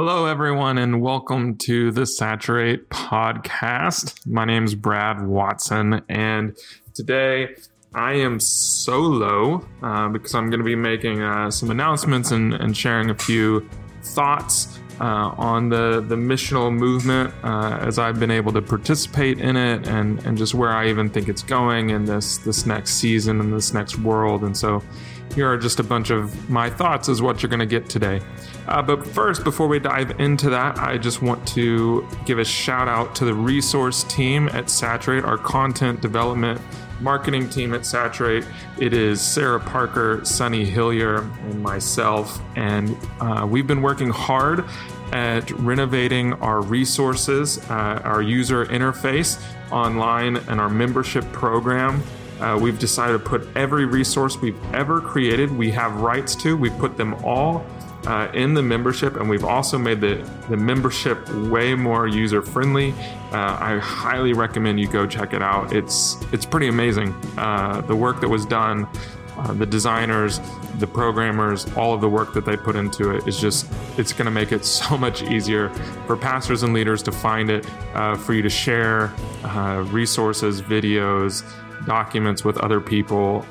Hello, everyone, and welcome to the Saturate podcast. My name is Brad Watson, and today I am solo uh, because I'm going to be making uh, some announcements and, and, sharing a few thoughts uh, on the, the missional movement uh, as I've been able to participate in it and, and just where I even think it's going in this, this next season and this next world. And so here are just a bunch of my thoughts, is what you're going to get today. Uh, but first, before we dive into that, I just want to give a shout out to the resource team at Saturate, our content development marketing team at Saturate. It is Sara Parker, Sunee Hillyer, and myself. And uh, we've been working hard at renovating our resources, uh, our user interface online, and our membership program. Uh, we've decided to put every resource we've ever created, we have rights to, we put them all uh, in the membership, and we've also made the, the membership way more user friendly. Uh, I highly recommend you go check it out. It's it's pretty amazing. Uh, the work that was done, uh, the designers, the programmers, all of the work that they put into it is just it's going to make it so much easier for pastors and leaders to find it, uh, for you to share uh, resources, videos, documents with other people.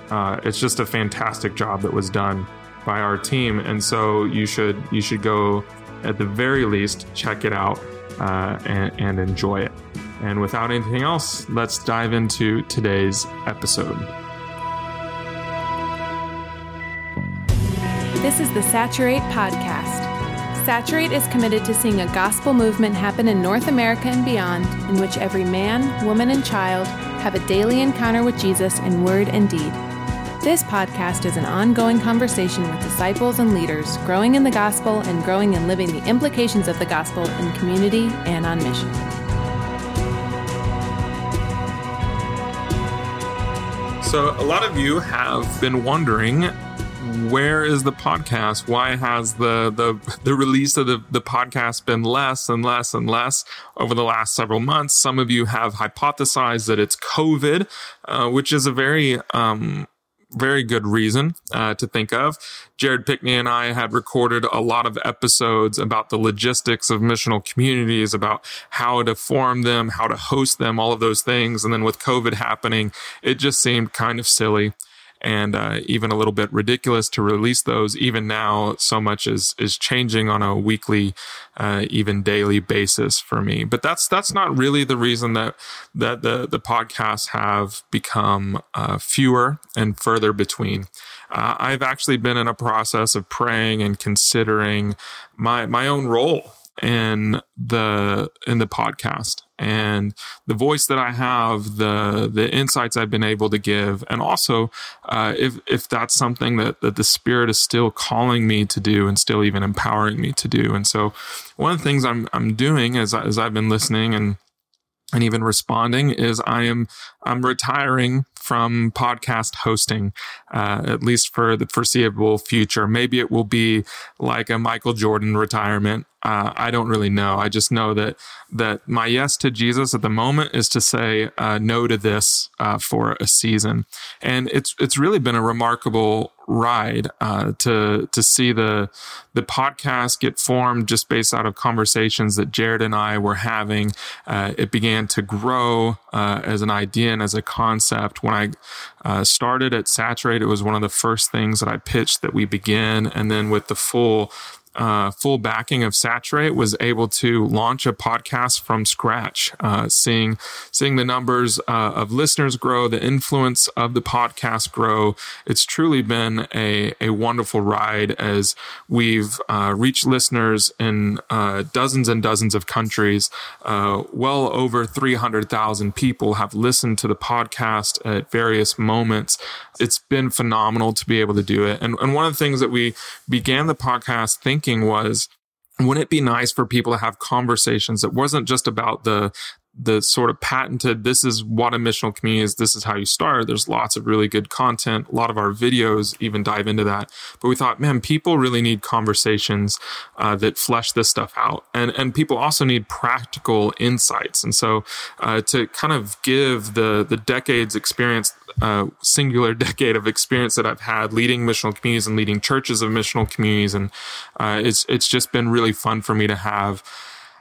it's just a fantastic job that was done by our team, and so you should you should go at the very least check it out uh, and, and enjoy it. And without anything else, let's dive into today's episode. This is the Saturate Podcast. Saturate is committed to seeing a gospel movement happen in North America and beyond, in which every man, woman, and child have a daily encounter with Jesus in word and deed. This podcast is an ongoing conversation with disciples and leaders growing in the gospel and growing in living the implications of the gospel in community and on mission. So, a lot of you have been wondering where is the podcast? Why has the the the release of the, the podcast been less and less and less over the last several months? Some of you have hypothesized that it's COVID, uh, which is a very um, very good reason uh, to think of. Jared Pickney and I had recorded a lot of episodes about the logistics of missional communities, about how to form them, how to host them, all of those things. And then with COVID happening, it just seemed kind of silly and uh, even a little bit ridiculous to release those. Even now, so much is is changing on a weekly, uh, even daily basis for me. But that's that's not really the reason that that the the podcasts have become uh, fewer and further between. Uh, I've actually been in a process of praying and considering my my own role in the in the podcast and the voice that I have, the the insights I've been able to give, and also uh, if if that's something that that the Spirit is still calling me to do and still even empowering me to do. And so, one of the things I'm I'm doing as as I've been listening and and even responding is I am I'm retiring from podcast hosting, uh, at least for the foreseeable future. Maybe it will be like a Michael Jordan retirement. Uh, I don't really know. I just know that that my yes to Jesus at the moment is to say uh, no to this uh, for a season, and it's it's really been a remarkable ride uh, to to see the the podcast get formed just based out of conversations that Jared and I were having. Uh, it began to grow uh, as an idea and as a concept. When I uh, started at Saturate, it was one of the first things that I pitched that we begin, and then with the full uh, full backing of Saturate, was able to launch a podcast from scratch. Uh, seeing seeing the numbers uh, of listeners grow, the influence of the podcast grow. It's truly been a a wonderful ride as we've uh, reached listeners in dozens and dozens of countries. Well over three hundred thousand people have listened to the podcast at various moments. It's been phenomenal to be able to do it. And, and one of the things that we began the podcast thinking was, wouldn't it be nice for people to have conversations that wasn't just about the the sort of patented this is what a missional community is this is how you start. There's lots of really good content a lot of our videos even dive into that. But we thought man people really need conversations uh, that flesh this stuff out. And and people also need practical insights. And so uh, to kind of give the the decades experience uh, singular decade of experience that I've had leading missional communities and leading churches of missional communities and uh, it's it's just been really fun for me to have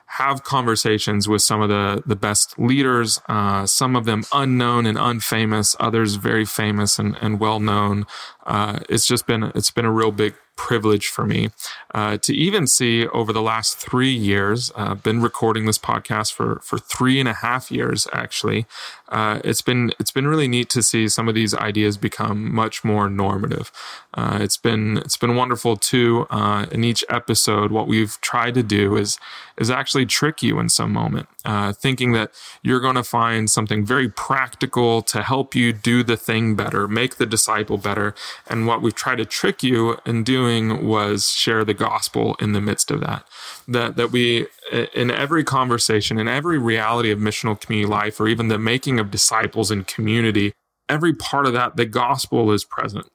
have conversations with some of the the best leaders, uh, some of them unknown and unfamous, others very famous and, and well known. Uh, it's just been it's been a real big privilege for me uh, to even see over the last three years. Uh, been recording this podcast for for three and a half years actually. Uh, it's been it's been really neat to see some of these ideas become much more normative. Uh, it's been it's been wonderful too. Uh, in each episode, what we've tried to do is is actually trick you in some moment, uh, thinking that you're going to find something very practical to help you do the thing better, make the disciple better. And what we've tried to trick you in doing was share the gospel in the midst of that. That that we in every conversation, in every reality of missional community life, or even the making of disciples in community, every part of that, the gospel is present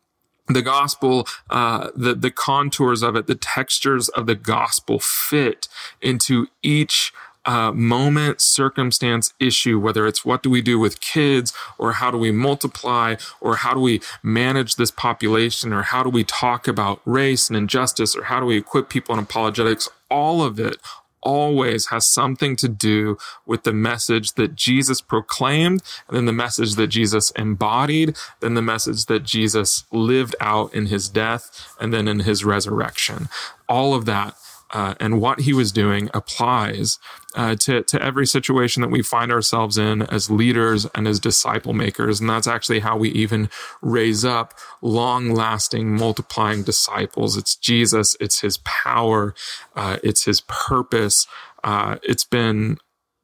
the gospel, uh, the the contours of it, the textures of the gospel fit into each uh, moment, circumstance, issue, whether it's what do we do with kids, or how do we multiply, or how do we manage this population, or how do we talk about race and injustice, or how do we equip people in apologetics, all of it, always has something to do with the message that Jesus proclaimed, and then the message that Jesus embodied, then the message that Jesus lived out in his death, and then in his resurrection. All of that uh, and what he was doing applies uh, to, to every situation that we find ourselves in as leaders and as disciple makers. And that's actually how we even raise up long lasting, multiplying disciples. It's Jesus, it's his power, uh, it's his purpose. Uh, it's been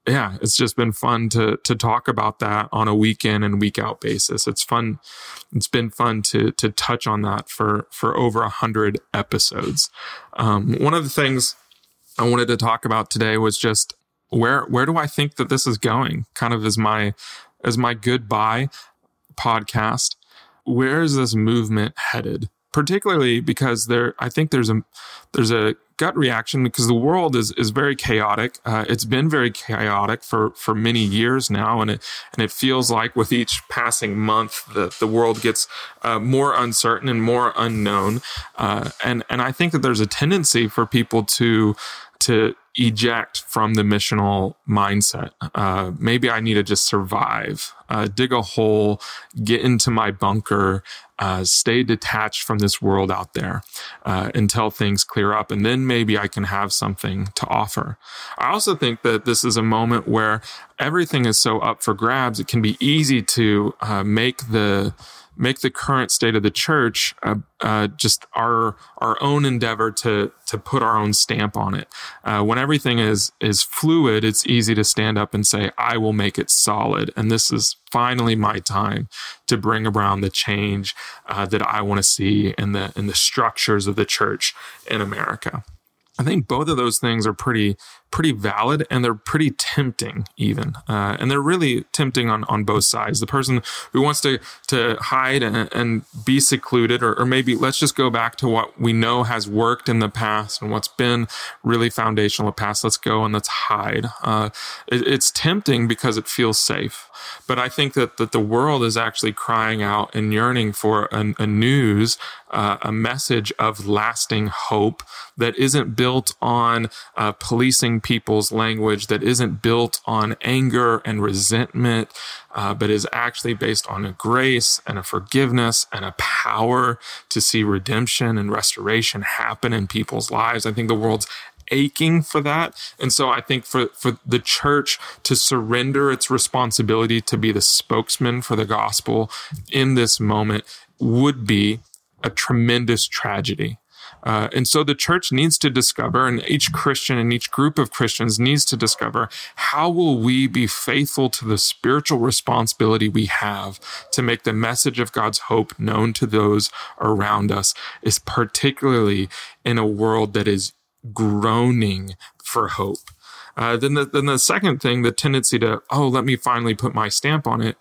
yeah, it's just been fun to to talk about that on a week in and week out basis. It's fun. It's been fun to to touch on that for for over a hundred episodes. Um, one of the things I wanted to talk about today was just where where do I think that this is going? Kind of as my as my goodbye podcast. Where is this movement headed? Particularly because there, I think there's a there's a gut reaction because the world is is very chaotic. Uh, it's been very chaotic for for many years now, and it and it feels like with each passing month, the the world gets uh, more uncertain and more unknown. Uh, and and I think that there's a tendency for people to to eject from the missional mindset. Uh, maybe I need to just survive, uh, dig a hole, get into my bunker, uh, stay detached from this world out there uh, until things clear up. And then maybe I can have something to offer. I also think that this is a moment where everything is so up for grabs. It can be easy to uh, make the make the current state of the church uh, uh, just our our own endeavor to to put our own stamp on it. Uh, when everything is is fluid, it's easy to stand up and say, "I will make it solid," and this is finally my time to bring around the change uh, that I want to see in the in the structures of the church in America. I think both of those things are pretty pretty valid and they're pretty tempting even. Uh, and they're really tempting on on both sides. The person who wants to to hide and, and be secluded or, or, maybe let's just go back to what we know has worked in the past and what's been really foundational in the past. Let's go and let's hide. Uh, it, it's tempting because it feels safe. But I think that, that the world is actually crying out and yearning for a, a news, uh, a message of lasting hope that isn't built on uh, people's language, that isn't built on anger and resentment, uh, but is actually based on a grace and a forgiveness and a power to see redemption and restoration happen in people's lives. I think the world's aching for that. And so I think for, for the church to surrender its responsibility to be the spokesman for the gospel in this moment would be a tremendous tragedy. Uh, and so the church needs to discover, and each Christian and each group of Christians needs to discover how will we be faithful to the spiritual responsibility we have to make the message of God's hope known to those around us, is particularly in a world that is groaning for hope. Uh, then the then the second thing, the tendency to oh, let me finally put my stamp on it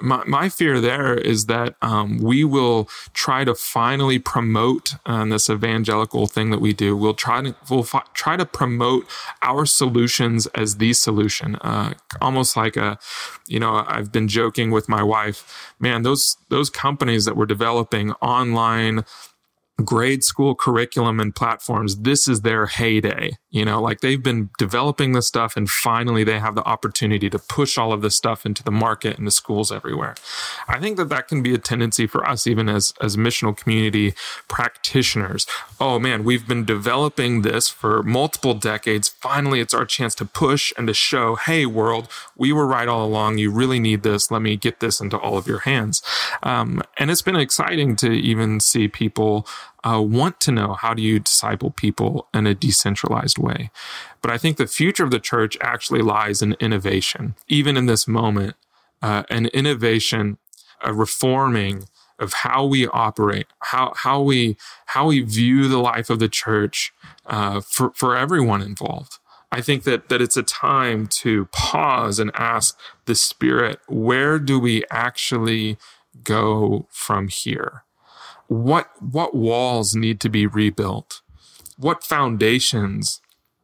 my, my fear there is that um, we will try to finally promote um, this evangelical thing that we do. We'll try to we'll fi- try to promote our solutions as the solution, uh, almost like a, you know, I've been joking with my wife, man, those those companies that were developing online grade school curriculum and platforms, this is their heyday. You know, like they've been developing this stuff and finally they have the opportunity to push all of this stuff into the market and the schools everywhere. I think that that can be a tendency for us, even as, as missional community practitioners. Oh man, we've been developing this for multiple decades. Finally, it's our chance to push and to show, hey, world, we were right all along. You really need this. Let me get this into all of your hands. Um, and it's been exciting to even see people uh, want to know how do you disciple people in a decentralized way. But I think the future of the church actually lies in innovation, even in this moment, uh, an innovation, a reforming of how we operate, how how we how we view the life of the church uh, for for everyone involved. I think that that it's a time to pause and ask the Spirit, where do we actually go from here? What what walls need to be rebuilt? What foundations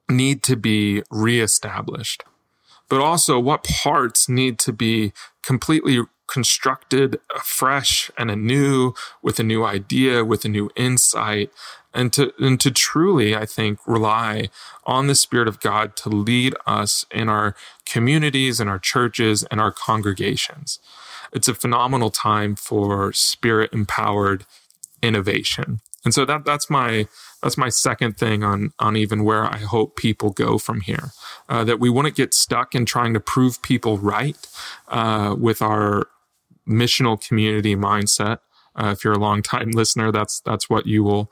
need to be reestablished? But also what parts need to be completely constructed fresh and anew with a new idea with a new insight and to and to truly i think rely on the spirit of god to lead us in our communities and our churches and our congregations? It's a phenomenal time for spirit empowered innovation. And so that that's my that's my second thing on on even where I hope people go from here. Uh, that we wouldn't get stuck in trying to prove people right uh, with our missional community mindset. Uh, if you're a long time listener, that's that's what you will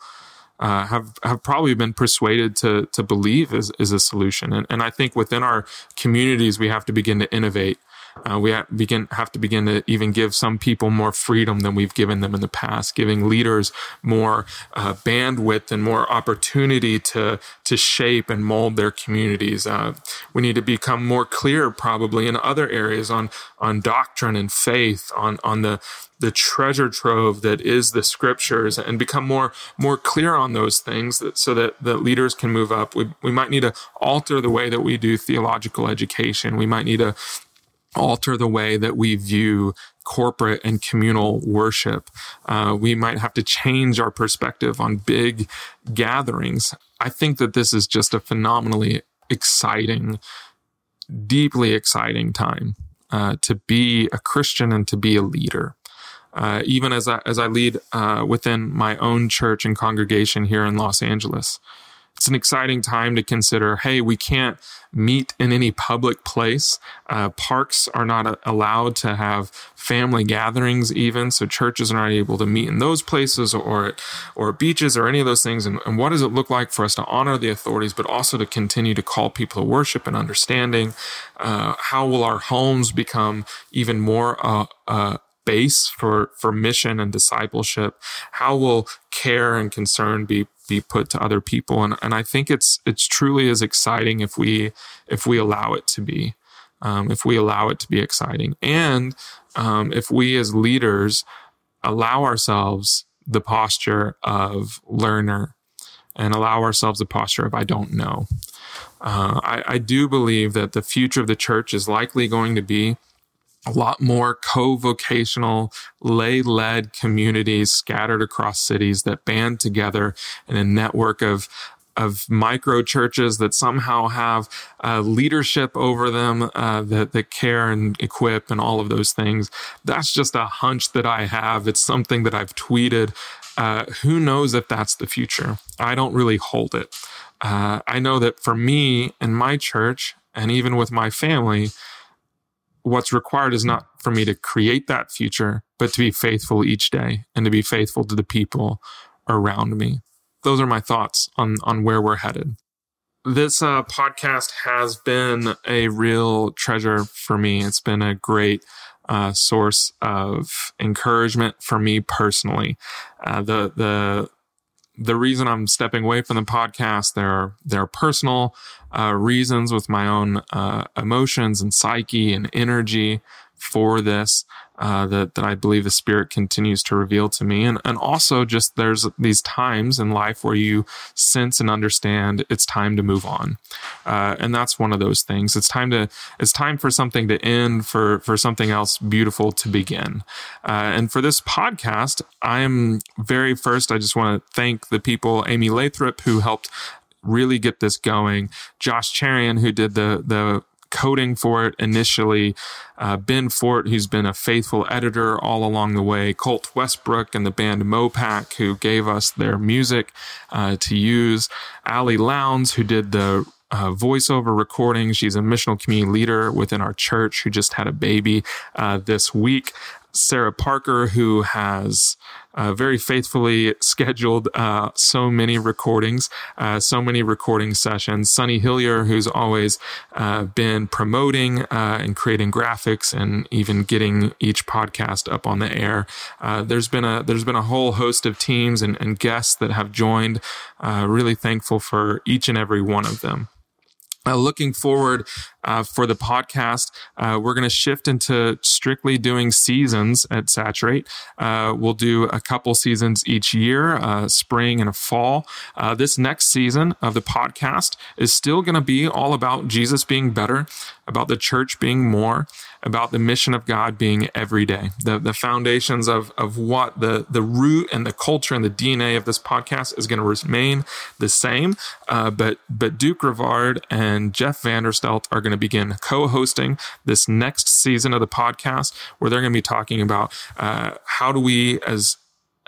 uh, have have probably been persuaded to to believe is is a solution. And and I think within our communities we have to begin to innovate uh, we have, begin, have to begin to even give some people more freedom than we've given them in the past, giving leaders more uh, bandwidth and more opportunity to to shape and mold their communities. Uh, we need to become more clear, probably in other areas on on doctrine and faith, on on the the treasure trove that is the scriptures and become more more clear on those things that, so that the leaders can move up we, we might need to alter the way that we do theological education we might need to alter the way that we view corporate and communal worship. Uh, we might have to change our perspective on big gatherings. I think that this is just a phenomenally exciting, deeply exciting time uh, to be a Christian and to be a leader. Uh, even as I, as I lead uh, within my own church and congregation here in Los Angeles, it's an exciting time to consider hey, we can't meet in any public place. Uh, parks are not allowed to have family gatherings, even so churches are not able to meet in those places or or beaches or any of those things. And, and what does it look like for us to honor the authorities, but also to continue to call people to worship and understanding? Uh, how will our homes become even more uh, uh base for for mission and discipleship how will care and concern be be put to other people. And and I think it's it's truly as exciting if we if we allow it to be um, if we allow it to be exciting. And um, if we as leaders allow ourselves the posture of learner and allow ourselves the posture of I don't know. Uh, I, I do believe that the future of the church is likely going to be a lot more co-vocational lay led communities scattered across cities that band together in a network of of micro churches that somehow have uh, leadership over them uh, that, that care and equip and all of those things. That's just a hunch that I have. It's something that I've tweeted. Uh, who knows if that's the future? I don't really hold it. Uh, I know that for me and my church, and even with my family, what's required is not for me to create that future, but to be faithful each day and to be faithful to the people around me. Those are my thoughts on, on where we're headed. This uh, podcast has been a real treasure for me. It's been a great uh, source of encouragement for me personally. Uh, the the the reason I'm stepping away from the podcast, there are, there are personal uh, reasons with my own uh, emotions and psyche and energy for this uh, that that I believe the Spirit continues to reveal to me, and and also just there's these times in life where you sense and understand it's time to move on, uh, and that's one of those things. It's time to it's time for something to end, for for something else beautiful to begin, uh, and for this podcast, I am very first. I just want to thank the people, Amy Lathrop, who helped really get this going. Josh Cherian, who did the the coding for it initially. Uh, ben Fort, who's been a faithful editor all along the way. Colt Westbrook and the band Mopac, who gave us their music uh, to use. Ali Lowndes, who did the uh, voiceover recording. She's a missional community leader within our church who just had a baby uh, this week. Sara Parker, who has uh, very faithfully scheduled uh, so many recordings, uh, so many recording sessions. Sunee Hillyer, who's always uh, been promoting uh, and creating graphics and even getting each podcast up on the air. Uh, there's been a there's been a whole host of teams and, and guests that have joined. really thankful for each and every one of them. Uh, looking forward uh, for the podcast, uh, we're going to shift into strictly doing seasons at Saturate. Uh, we'll do a couple seasons each year, uh, spring and a fall. Uh, this next season of the podcast is still going to be all about Jesus being better, about the church being more, about the mission of God being every day. The, the foundations of, of what the, the root and the culture and the DNA of this podcast is going to remain the same. but, but Duke Revard and Jeff Vanderstelt are going to begin co hosting this next season of the podcast, where they're going to be talking about uh, how do we, as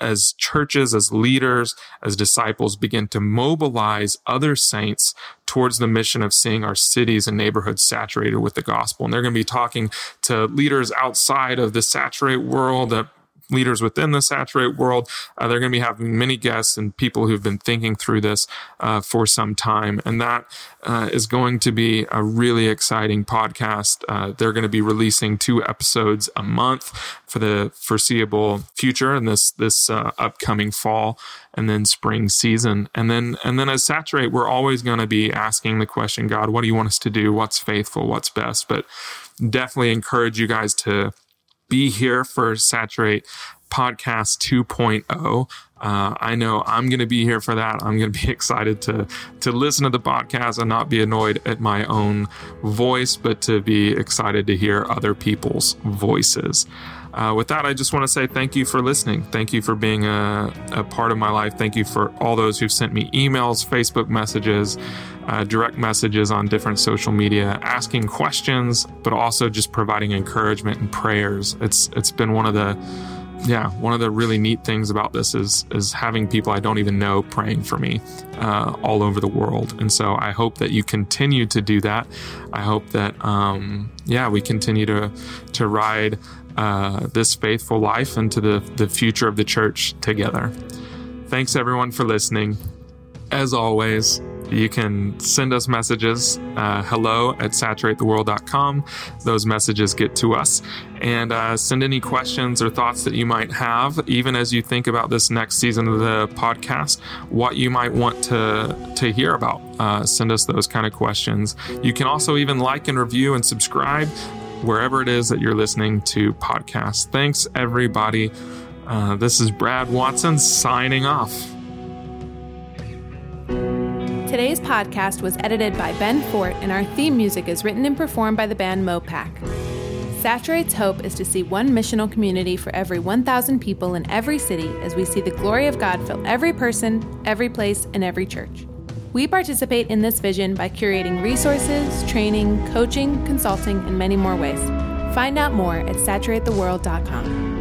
as churches, as leaders, as disciples, begin to mobilize other saints towards the mission of seeing our cities and neighborhoods saturated with the gospel. And they're going to be talking to leaders outside of the saturate world, that leaders within the saturate world. Uh, they're going to be having many guests and people who've been thinking through this uh, for some time. And that uh, is going to be a really exciting podcast. Uh, they're going to be releasing two episodes a month for the foreseeable future and this, this uh, upcoming fall and then spring season. And then, and then as saturate, we're always going to be asking the question, God, what do you want us to do? What's faithful? What's best? But definitely encourage you guys to be here for Saturate Podcast 2.0. Uh, I know I'm going to be here for that. I'm going to be excited to to listen to the podcast and not be annoyed at my own voice, but to be excited to hear other people's voices. Uh, with that, I just want to say thank you for listening. Thank you for being a, a part of my life. Thank you for all those who've sent me emails, Facebook messages, uh, direct messages on different social media, asking questions, but also just providing encouragement and prayers. It's it's been one of the yeah one of the really neat things about this is is having people I don't even know praying for me uh, all over the world. And so I hope that you continue to do that. I hope that um, yeah we continue to to ride uh, this faithful life into the the future of the church together. Thanks everyone for listening. As always, you can send us messages, uh, hello at saturatetheworld.com. Those messages get to us. And uh, send any questions or thoughts that you might have, even as you think about this next season of the podcast, what you might want to, to hear about. Uh, send us those kind of questions. You can also even like and review and subscribe wherever it is that you're listening to podcasts. Thanks, everybody. Uh, this is Brad Watson signing off. Today's podcast was edited by Ben Fort, and our theme music is written and performed by the band Mopac. Saturate's hope is to see one missional community for every 1,000 people in every city as we see the glory of God fill every person, every place, and every church. We participate in this vision by curating resources, training, coaching, consulting, and many more ways. Find out more at saturatetheworld.com.